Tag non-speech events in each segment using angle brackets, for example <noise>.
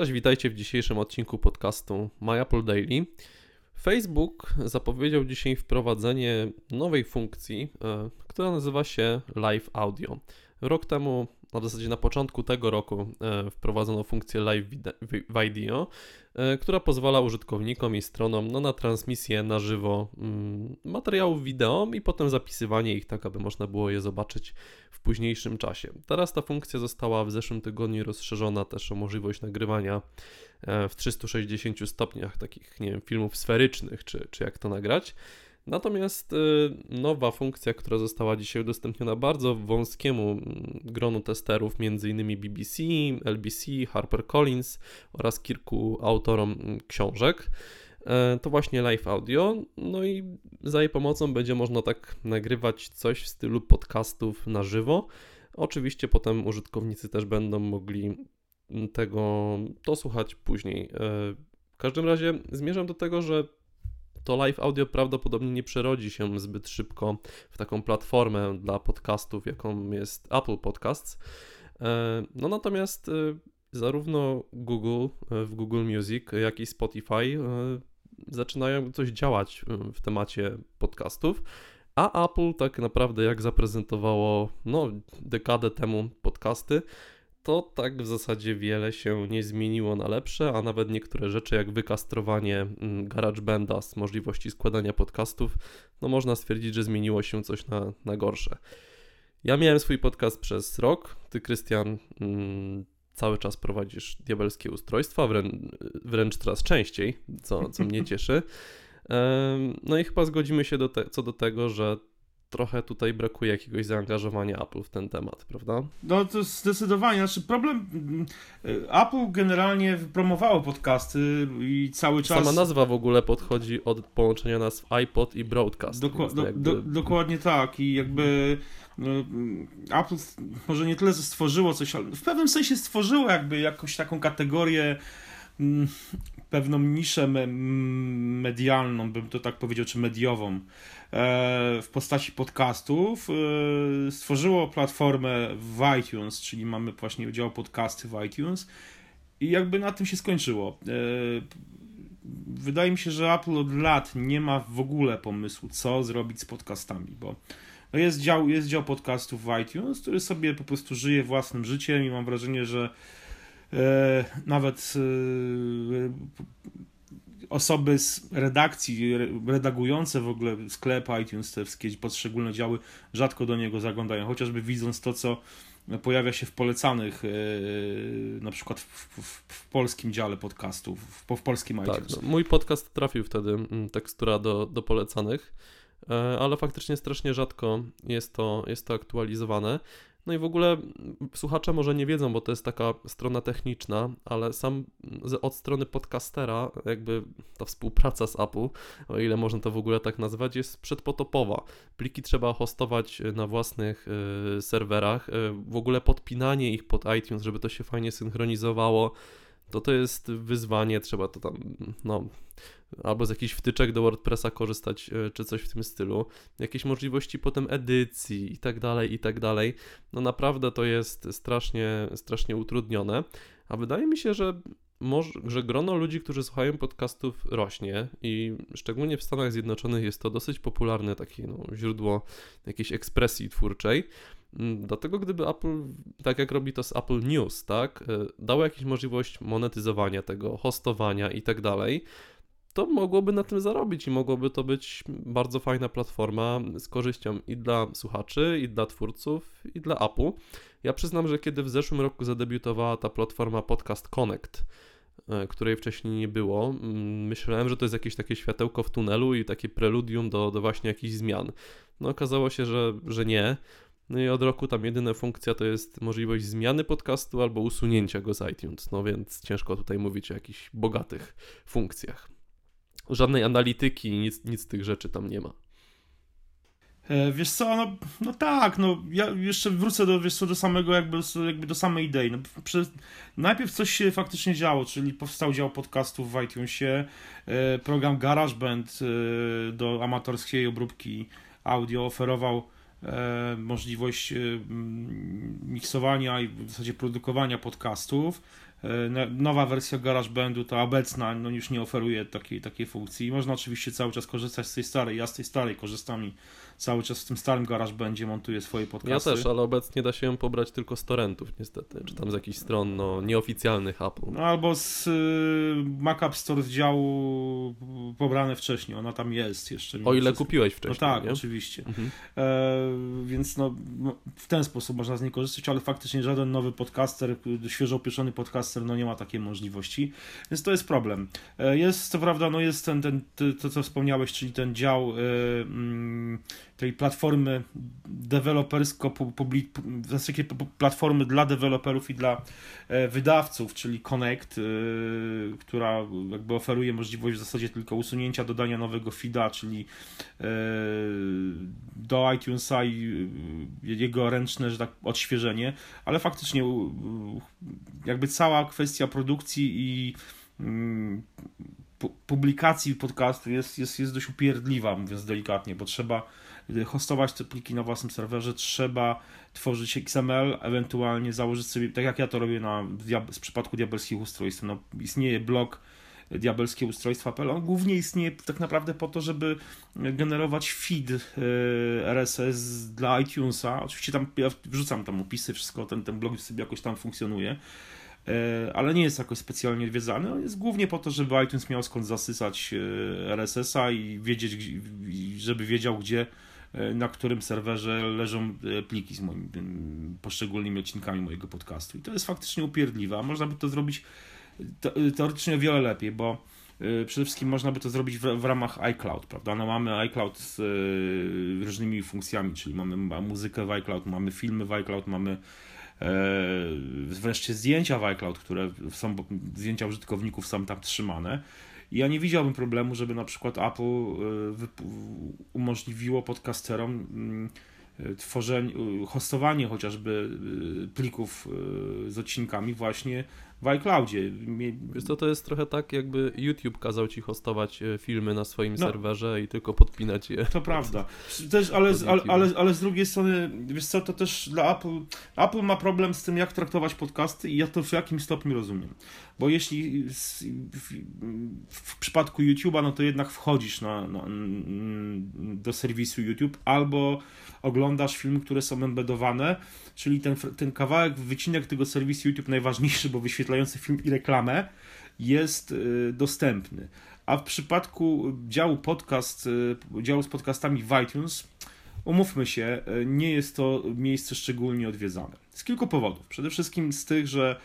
Cześć, witajcie w dzisiejszym odcinku podcastu My Apple Daily. Facebook zapowiedział dzisiaj wprowadzenie nowej funkcji, e, która nazywa się Live Audio. Rok temu w zasadzie na początku tego roku e, wprowadzono funkcję Live Video, e, która pozwala użytkownikom i stronom no, na transmisję na żywo mm, materiałów wideo i potem zapisywanie ich tak, aby można było je zobaczyć w późniejszym czasie. Teraz ta funkcja została w zeszłym tygodniu rozszerzona też o możliwość nagrywania e, w 360 stopniach takich, nie wiem, filmów sferycznych, czy, czy jak to nagrać. Natomiast y, nowa funkcja, która została dzisiaj udostępniona bardzo wąskiemu mm, gronu testerów, m.in. BBC, LBC, HarperCollins oraz kilku autorom mm, książek, e, to właśnie live audio. No i za jej pomocą będzie można tak nagrywać coś w stylu podcastów na żywo. Oczywiście potem użytkownicy też będą mogli mm, tego dosłuchać później. E, w każdym razie zmierzam do tego, że to live audio prawdopodobnie nie przerodzi się zbyt szybko w taką platformę dla podcastów, jaką jest Apple Podcasts. E, no natomiast e, zarówno Google e, w Google Music, jak i Spotify zaczynają coś działać w temacie podcastów. A Apple tak naprawdę jak zaprezentowało no, dekadę temu podcasty, to tak w zasadzie wiele się nie zmieniło na lepsze, a nawet niektóre rzeczy jak wykastrowanie mm, GarageBanda z możliwości składania podcastów, no można stwierdzić, że zmieniło się coś na, na gorsze. Ja miałem swój podcast przez rok, ty Krystian mm, cały czas prowadzisz diabelskie ustrojstwa, wrę wręcz coraz częściej, co, co mnie <laughs> cieszy. No i chyba zgodzimy się do te, co do tego, że trochę tutaj brakuje jakiegoś zaangażowania Apple w ten temat, prawda? No to zdecydowanie. Znaczy problem, y, Apple generalnie promowało podcasty i cały czas... Sama nazwa w ogóle podchodzi od połączenia nazw iPod i Broadcast. Doku do, jakby... do, dokładnie tak i jakby no, Apple może nie tyle stworzyło coś, ale w pewnym sensie stworzyło jakby jakąś taką kategorię mm, pewną niszę medialną, bym to tak powiedział, czy mediową e, w postaci podcastów. E, stworzyło platformę w iTunes, czyli mamy właśnie dział podcasty w iTunes i jakby na tym się skończyło. E, wydaje mi się, że Apple od lat nie ma w ogóle pomysłu, co zrobić z podcastami, bo no jest, dział, jest dział podcastów w iTunes, który sobie po prostu żyje własnym życiem i mam wrażenie, że nawet e, osoby z redakcji, redagujące w ogóle sklep iTunes, te wszystkie poszczególne działy, rzadko do niego zaglądają, chociażby widząc to, co pojawia się w polecanych, e, na przykład w, w, w polskim dziale podcastów, w, w polskim iTunes. Tak, no, mój podcast trafił wtedy, mm, tekstura do, do polecanych, ale faktycznie strasznie rzadko jest to, jest to aktualizowane. No i w ogóle słuchacze może nie wiedzą, bo to jest taka strona techniczna, ale sam od strony podcastera, jakby ta współpraca z Apple, o ile można to w ogóle tak nazwać, jest przedpotopowa. Pliki trzeba hostować na własnych y, serwerach, y, w ogóle podpinanie ich pod iTunes, żeby to się fajnie synchronizowało to to jest wyzwanie, trzeba to tam, no, albo z jakichś wtyczek do WordPressa korzystać, e, czy coś w tym stylu, jakieś możliwości potem edycji i tak dalej, i tak dalej. No naprawdę to jest strasznie, strasznie utrudnione, a wydaje mi się, że że grono ludzi, którzy słuchają podcastów rośnie i szczególnie w Stanach Zjednoczonych jest to dosyć popularne takie no, źródło jakiejś ekspresji twórczej. Mm, dlatego gdyby Apple, tak jak robi to z Apple News, tak, e, dało jakąś możliwość monetyzowania tego, hostowania i tak dalej, to mogłoby na tym zarobić i mogłoby to być bardzo fajna platforma z korzyścią i dla słuchaczy, i dla twórców, i dla Apple. Ja przyznam, że kiedy w zeszłym roku zadebiutowała ta platforma Podcast Connect, e, której wcześniej nie było, mm, myślałem, że to jest jakieś takie światełko w tunelu i takie preludium do, do właśnie jakichś zmian. No okazało się, że, że nie. No i od roku tam jedyna funkcja to jest możliwość zmiany podcastu albo usunięcia go z iTunes. No więc ciężko tutaj mówić o jakichś bogatych funkcjach. Żadnej analityki, nic, nic z tych rzeczy tam nie ma. E, wiesz co, no, no tak, no ja jeszcze wrócę do, wiesz co, do samego jakby, jakby do samej idei. No, przez, najpierw coś się faktycznie działo, czyli powstał dział podcastów w iTunesie, e, program GarageBand e, do amatorskiej obróbki audio oferował możliwość e, miksowania i w zasadzie produkowania podcastów. E, nowa wersja GarageBandu, ta obecna, no już nie oferuje takiej, takiej funkcji. Można oczywiście cały czas korzystać z tej starej. Ja z tej starej korzystam i cały czas w tym starym GarageBandzie montuję swoje podcasty. Ja też, ale obecnie da się ją pobrać tylko z torrentów niestety, czy tam z jakichś stron no, nieoficjalnych Apple. No, albo z y, Mac App Store z działu pobrane wcześniej, ona tam jest jeszcze. O ile wszystko. kupiłeś wcześniej. No tak, nie? oczywiście. Mhm. E, więc no, no, w ten sposób można z niej korzystać, ale faktycznie żaden nowy podcaster, świeżo opieszony podcaster, no nie ma takiej możliwości, więc to jest problem. E, jest, co prawda, no jest ten, ten, to co wspomniałeś, czyli ten dział y, y, tej platformy dewelopersko, w zasadzie platformy dla deweloperów i dla e, wydawców, czyli Connect, e, która jakby oferuje możliwość w zasadzie tylko usunięcia, dodania nowego feeda, czyli e, do iTunesa i jego ręczne, że tak, odświeżenie, ale faktycznie jakby cała kwestia produkcji i mm, publikacji podcastu jest, jest, jest dość upierdliwa, mówiąc delikatnie, bo trzeba hostować te pliki na własnym serwerze, trzeba tworzyć XML, ewentualnie założyć sobie, tak jak ja to robię na, w przypadku diabelskich ustrojstw, no, istnieje blog diabelskie ustrojstwa.pl. On głównie istnieje tak naprawdę po to, żeby generować feed e, RSS dla iTunesa. Oczywiście tam ja wrzucam tam opisy, wszystko, ten, ten blog sobie jakoś tam funkcjonuje e, ale nie jest jakoś specjalnie odwiedzany. On jest głównie po to, żeby iTunes miał skąd zasysać e, RSS-a i wiedzieć, żeby wiedział, gdzie na którym serwerze leżą e, pliki z moimi poszczególnymi odcinkami mojego podcastu. I to jest faktycznie upierdliwe, a można by to zrobić e, teoretycznie o wiele lepiej, bo przede wszystkim można by to zrobić w, ramach iCloud, prawda? No mamy iCloud z różnymi funkcjami, czyli mamy muzykę w iCloud, mamy filmy w iCloud, mamy e, wreszcie zdjęcia w iCloud, które są, zdjęcia użytkowników są tam trzymane. Ja nie widziałbym problemu, żeby na przykład Apple e, umożliwiło podcasterom mm, e, tworzenie, hostowanie chociażby e, plików z odcinkami właśnie w iCloudzie. Wiesz co, to jest trochę tak, jakby YouTube kazał ci hostować e, filmy na swoim no, serwerze i tylko podpinać je. To prawda. <laughs> Też, ale, ale, ale, ale, z drugiej strony, wiesz co, to też dla Apple, Apple ma problem z tym, jak traktować podcasty i ja to w jakim stopniu rozumiem. Bo jeśli w, w, przypadku YouTube'a, no to jednak wchodzisz na, na, do serwisu YouTube albo oglądasz filmy, które są embedowane, czyli ten, ten kawałek, wycinek tego serwisu YouTube najważniejszy, bo wyświetlający film i reklamę jest y, dostępny. A w przypadku działu podcast, y, działu z podcastami w iTunes, umówmy się, y, nie jest to miejsce szczególnie odwiedzane. Z kilku powodów. Przede wszystkim z tych, że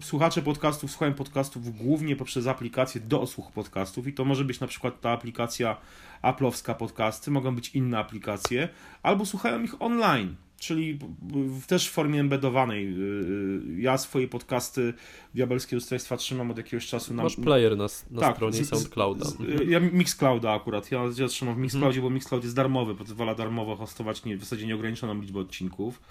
słuchacze podcastów słuchają podcastów głównie poprzez aplikację do osłuchu podcastów i to może być na przykład ta aplikacja Apple'owska podcasty, mogą być inne aplikacje, albo słuchają ich online czyli też w formie embedowanej. Y, y, ja swoje podcasty Diabelskie Ustrojstwa trzymam od jakiegoś czasu na... Masz player na, na tak, stronie SoundClouda. ja Mixclouda akurat, ja, ja trzymam w Mixcloudzie, mhm. bo Mixcloud jest darmowy, pozwala darmowo hostować nie, w zasadzie nieograniczoną liczbę odcinków.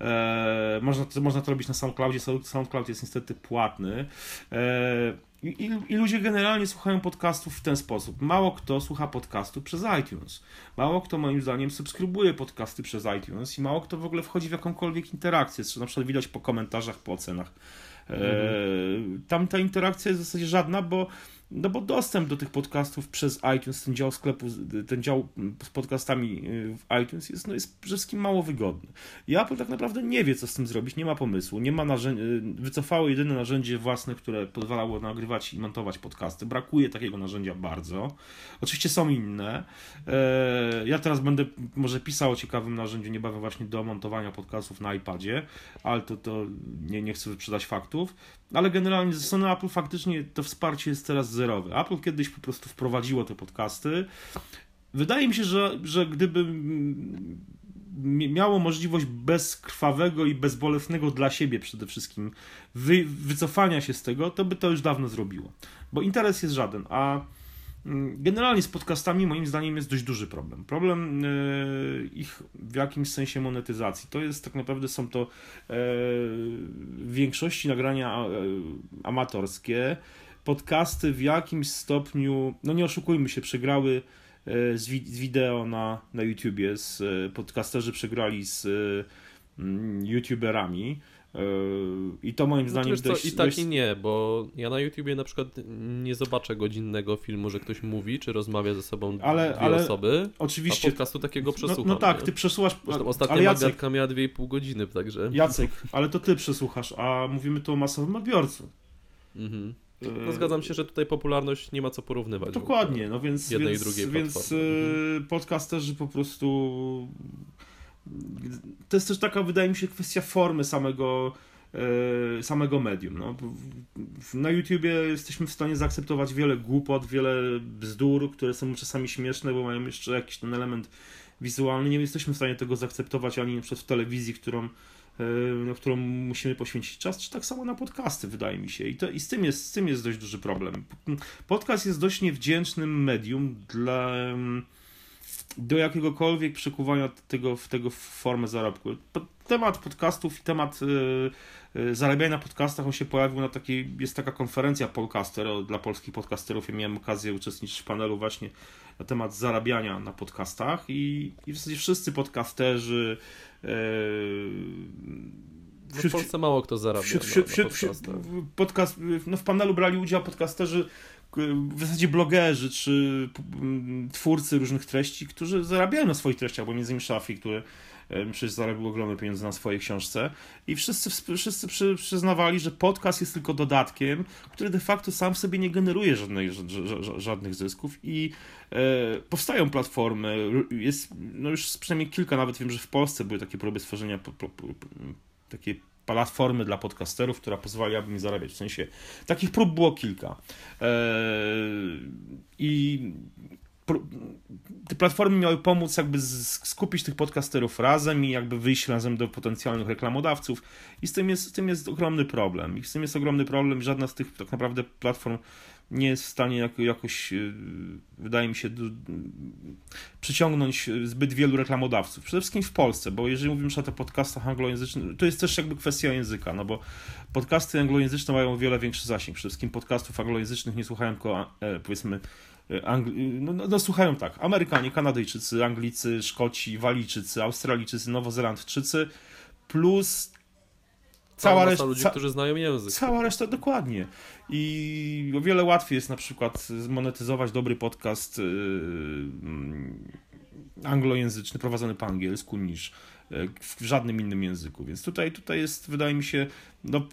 E, można, to, można to robić na SoundCloudzie, SoundCloud jest niestety płatny. E, i, I, ludzie generalnie słuchają podcastów w ten sposób. Mało kto słucha podcastu przez iTunes. Mało kto, moim zdaniem, subskrybuje podcasty przez iTunes i mało kto w ogóle wchodzi w jakąkolwiek interakcję, co na przykład widać po komentarzach, po ocenach. Mhm. E, tam ta interakcja jest w zasadzie żadna, bo no bo dostęp do tych podcastów przez iTunes, ten dział sklepu, ten dział z podcastami y, w iTunes jest, no jest przede wszystkim mało wygodny. I Apple tak naprawdę nie wie, co z tym zrobić, nie ma pomysłu, nie ma narzędzi, y, wycofało jedyne narzędzie własne, które pozwalało nagrywać i montować podcasty. Brakuje takiego narzędzia bardzo. Oczywiście są inne. E, ja teraz będę może pisał o ciekawym narzędziu niebawem właśnie do montowania podcastów na iPadzie, ale to, to nie, nie chcę wyprzedać faktów. Ale generalnie ze strony Apple faktycznie to wsparcie jest teraz zerowe. Apple kiedyś po prostu wprowadziło te podcasty. Wydaje mi się, że, że gdyby miało możliwość bezkrwawego i bezbolesnego dla siebie przede wszystkim wy, wycofania się z tego, to by to już dawno zrobiło. Bo interes jest żaden, a generalnie z podcastami moim zdaniem jest dość duży problem. Problem e, ich w jakimś sensie monetyzacji. To jest tak naprawdę są to e, w większości nagrania e, amatorskie, podcasty w jakimś stopniu, no nie oszukujmy się, przegrały e, z, wi z wideo na, na YouTubie, z, e, podcasterzy przegrali z mm, YouTuberami. I to moim No zdaniem co, dość, I tak dość... i nie, bo ja na YouTubie na przykład nie zobaczę godzinnego filmu, że ktoś mówi, czy rozmawia ze sobą Ale- dwie ale osoby, a Oczywiście. podcastu takiego No, przesłucham. no tak, nie? ty przesłuchasz. Zresztą ostatnia Jacek, miała 2,5 godziny, także... Jacek, ale to ty przesłuchasz, a mówimy tu o masowym odbiorcy. Mhm. E, No zgadzam się, że tutaj popularność nie ma co porównywać. Dokładnie, no więc, Jednej i więc, drugiej więc platformy. e, podcasterzy po prostu to jest też taka, wydaje mi się, kwestia formy samego e, samego medium. No. Na YouTubie jesteśmy w stanie zaakceptować wiele głupot, wiele bzdur, które są czasami śmieszne, bo mają jeszcze jakiś ten element wizualny. Nie jesteśmy w stanie tego zaakceptować ani na przykład w telewizji, którą, na którą musimy poświęcić czas, czy tak samo na podcasty, wydaje mi się. I, to, i z, tym jest, z tym jest dość duży problem. Podcast jest dość niewdzięcznym medium dla do jakiegokolwiek przekuwania tego w tego formę zarobku. Temat podcastów i temat y, y, zarabiania na podcastach, on się pojawił na takiej, jest taka konferencja podcaster dla polskich podcasterów. Ja miałem okazję uczestniczyć w panelu właśnie na temat zarabiania na podcastach i, i w zasadzie wszyscy podcasterzy y, No w Polsce mało kto zarabia wśród, na, wśród, wśród, wśród, podcast, no w panelu brali udział podcasterzy, w zasadzie blogerzy czy twórcy różnych treści, którzy zarabiają na swoich treściach, bo między innymi Szafi, który przecież zarobił ogromne pieniądze na swojej książce i wszyscy, wszyscy przy, przyznawali, że podcast jest tylko dodatkiem, który de facto sam w sobie nie generuje żadnej, ża- ża- ża- żadnych zysków i e, powstają platformy, jest no już przynajmniej kilka, nawet wiem, że w Polsce były takie próby stworzenia takiej platformy dla podcasterów, która pozwalałaby mi zarabiać. W sensie takich prób było kilka. Eee, I platformy miały pomóc jakby skupić tych podcasterów razem i jakby wyjść razem do potencjalnych reklamodawców. I z tym jest, z tym jest ogromny problem. I z tym jest ogromny problem. Żadna z tych tak naprawdę platform nie jest w stanie jako, jakoś, yy, wydaje mi się, przyciągnąć zbyt wielu reklamodawców. Przede wszystkim w Polsce, bo jeżeli mówimy o podcastach anglojęzycznych, to jest też jakby kwestia języka, no bo podcasty anglojęzyczne mają o wiele większy zasięg. Przede wszystkim podcastów anglojęzycznych nie słuchają tylko, e, powiedzmy, e, Angli- no, no, no słuchają tak, Amerykanie, Kanadyjczycy, Anglicy, Szkoci, Walijczycy, Australijczycy, Nowozelandczycy, plus Cała reszta, ludzi, ca- którzy znają język. Cała reszta dokładnie. I o wiele łatwiej jest na przykład zmonetyzować dobry podcast yy, anglojęzyczny, prowadzony po angielsku, niż yy, w żadnym innym języku. Więc tutaj, tutaj jest, wydaje mi się, no,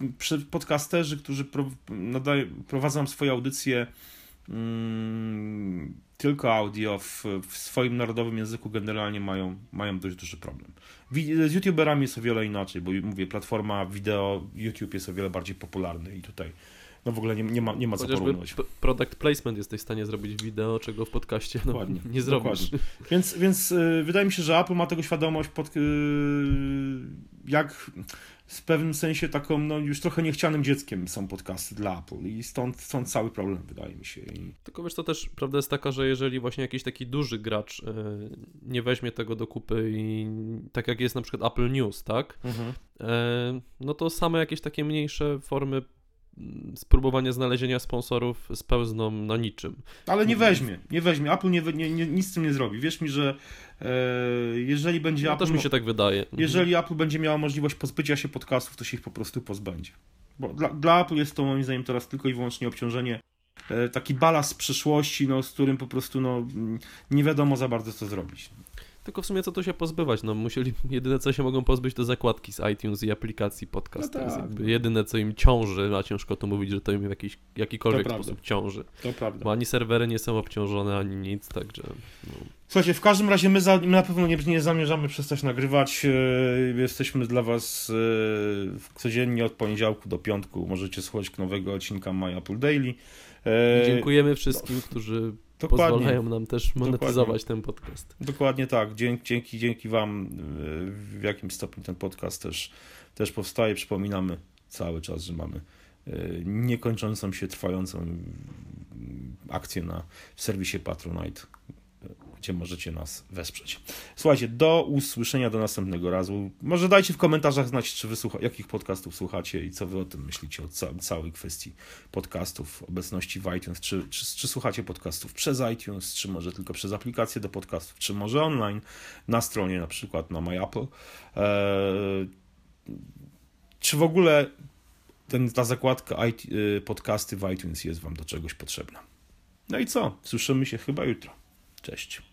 podcasterzy, którzy pro, nadają, prowadzą swoje audycje mm, tylko audio w, w swoim narodowym języku generalnie mają, mają dość duży problem. Z youtuberami jest o wiele inaczej, bo mówię, platforma wideo YouTube jest o wiele bardziej popularny i tutaj no w ogóle nie, nie, ma, nie ma co Chociażby porównywać. p- product placement jesteś w stanie zrobić wideo, czego w podcaście no, Dokładnie, nie zrobisz. dokładnie. Więc, więc y, wydaje mi się, że Apple ma tego świadomość, pod, y, jak w pewnym sensie taką, no już trochę niechcianym dzieckiem są podcasty dla Apple i stąd, stąd cały problem, wydaje mi się. I, Tylko wiesz, to też prawda jest taka, że jeżeli właśnie jakiś taki duży gracz e, nie weźmie tego do kupy i tak jak jest na przykład Apple News, tak? E, no to same jakieś takie mniejsze formy mm, spróbowania znalezienia sponsorów spełzną na niczym. Ale nie Mhm. weźmie, nie weźmie. Apple nie, nie, nie, nic z tym nie zrobi. Wierz mi, że jeżeli będzie No, Apple... też mi się tak wydaje. Mhm. Jeżeli Apple będzie miało możliwość pozbycia się podcastów, to się ich po prostu pozbędzie. Bo dla, dla Apple jest to moim zdaniem teraz tylko i wyłącznie obciążenie, e, taki balast przyszłości, no, z którym po prostu no, mm, nie wiadomo za bardzo co zrobić. Tylko w sumie co tu się pozbywać? No musieli, <laughs> jedyne co się mogą pozbyć to zakładki z iTunes i aplikacji podcast. No tak, jakby no. jedyne co im ciąży, a ciężko to mówić, że to im w jakiś, jakikolwiek To prawda. sposób ciąży. To prawda. Bo ani serwery nie są obciążone, ani nic, także... No. Słuchajcie, w każdym razie my, za, my na pewno nie, nie zamierzamy przestać nagrywać. E, jesteśmy dla Was e, codziennie od poniedziałku do piątku. Możecie słuchać nowego odcinka My Apple Daily. E, Dziękujemy wszystkim, którzy Dokładnie. pozwalają nam też monetyzować ten podcast. Dokładnie tak. Dzięki, dzięki, dzięki Wam y, w jakim stopniu ten podcast też, też powstaje. Przypominamy cały czas, że mamy y, niekończącą się, trwającą y, akcję na w serwisie Patronite, gdzie możecie nas wesprzeć. Słuchajcie, do usłyszenia do następnego razu. Może dajcie w komentarzach znać, czy wy słucha, jakich podcastów słuchacie i co wy o tym myślicie, o ca całej kwestii podcastów, obecności w iTunes, czy, czy, czy słuchacie podcastów przez iTunes, czy może tylko przez aplikację do podcastów, czy może online, na stronie na przykład na MyApple. Eee, czy w ogóle ten, ta zakładka IT, y, podcasty w iTunes jest wam do czegoś potrzebna. No i co? Słyszymy się chyba jutro. Cześć.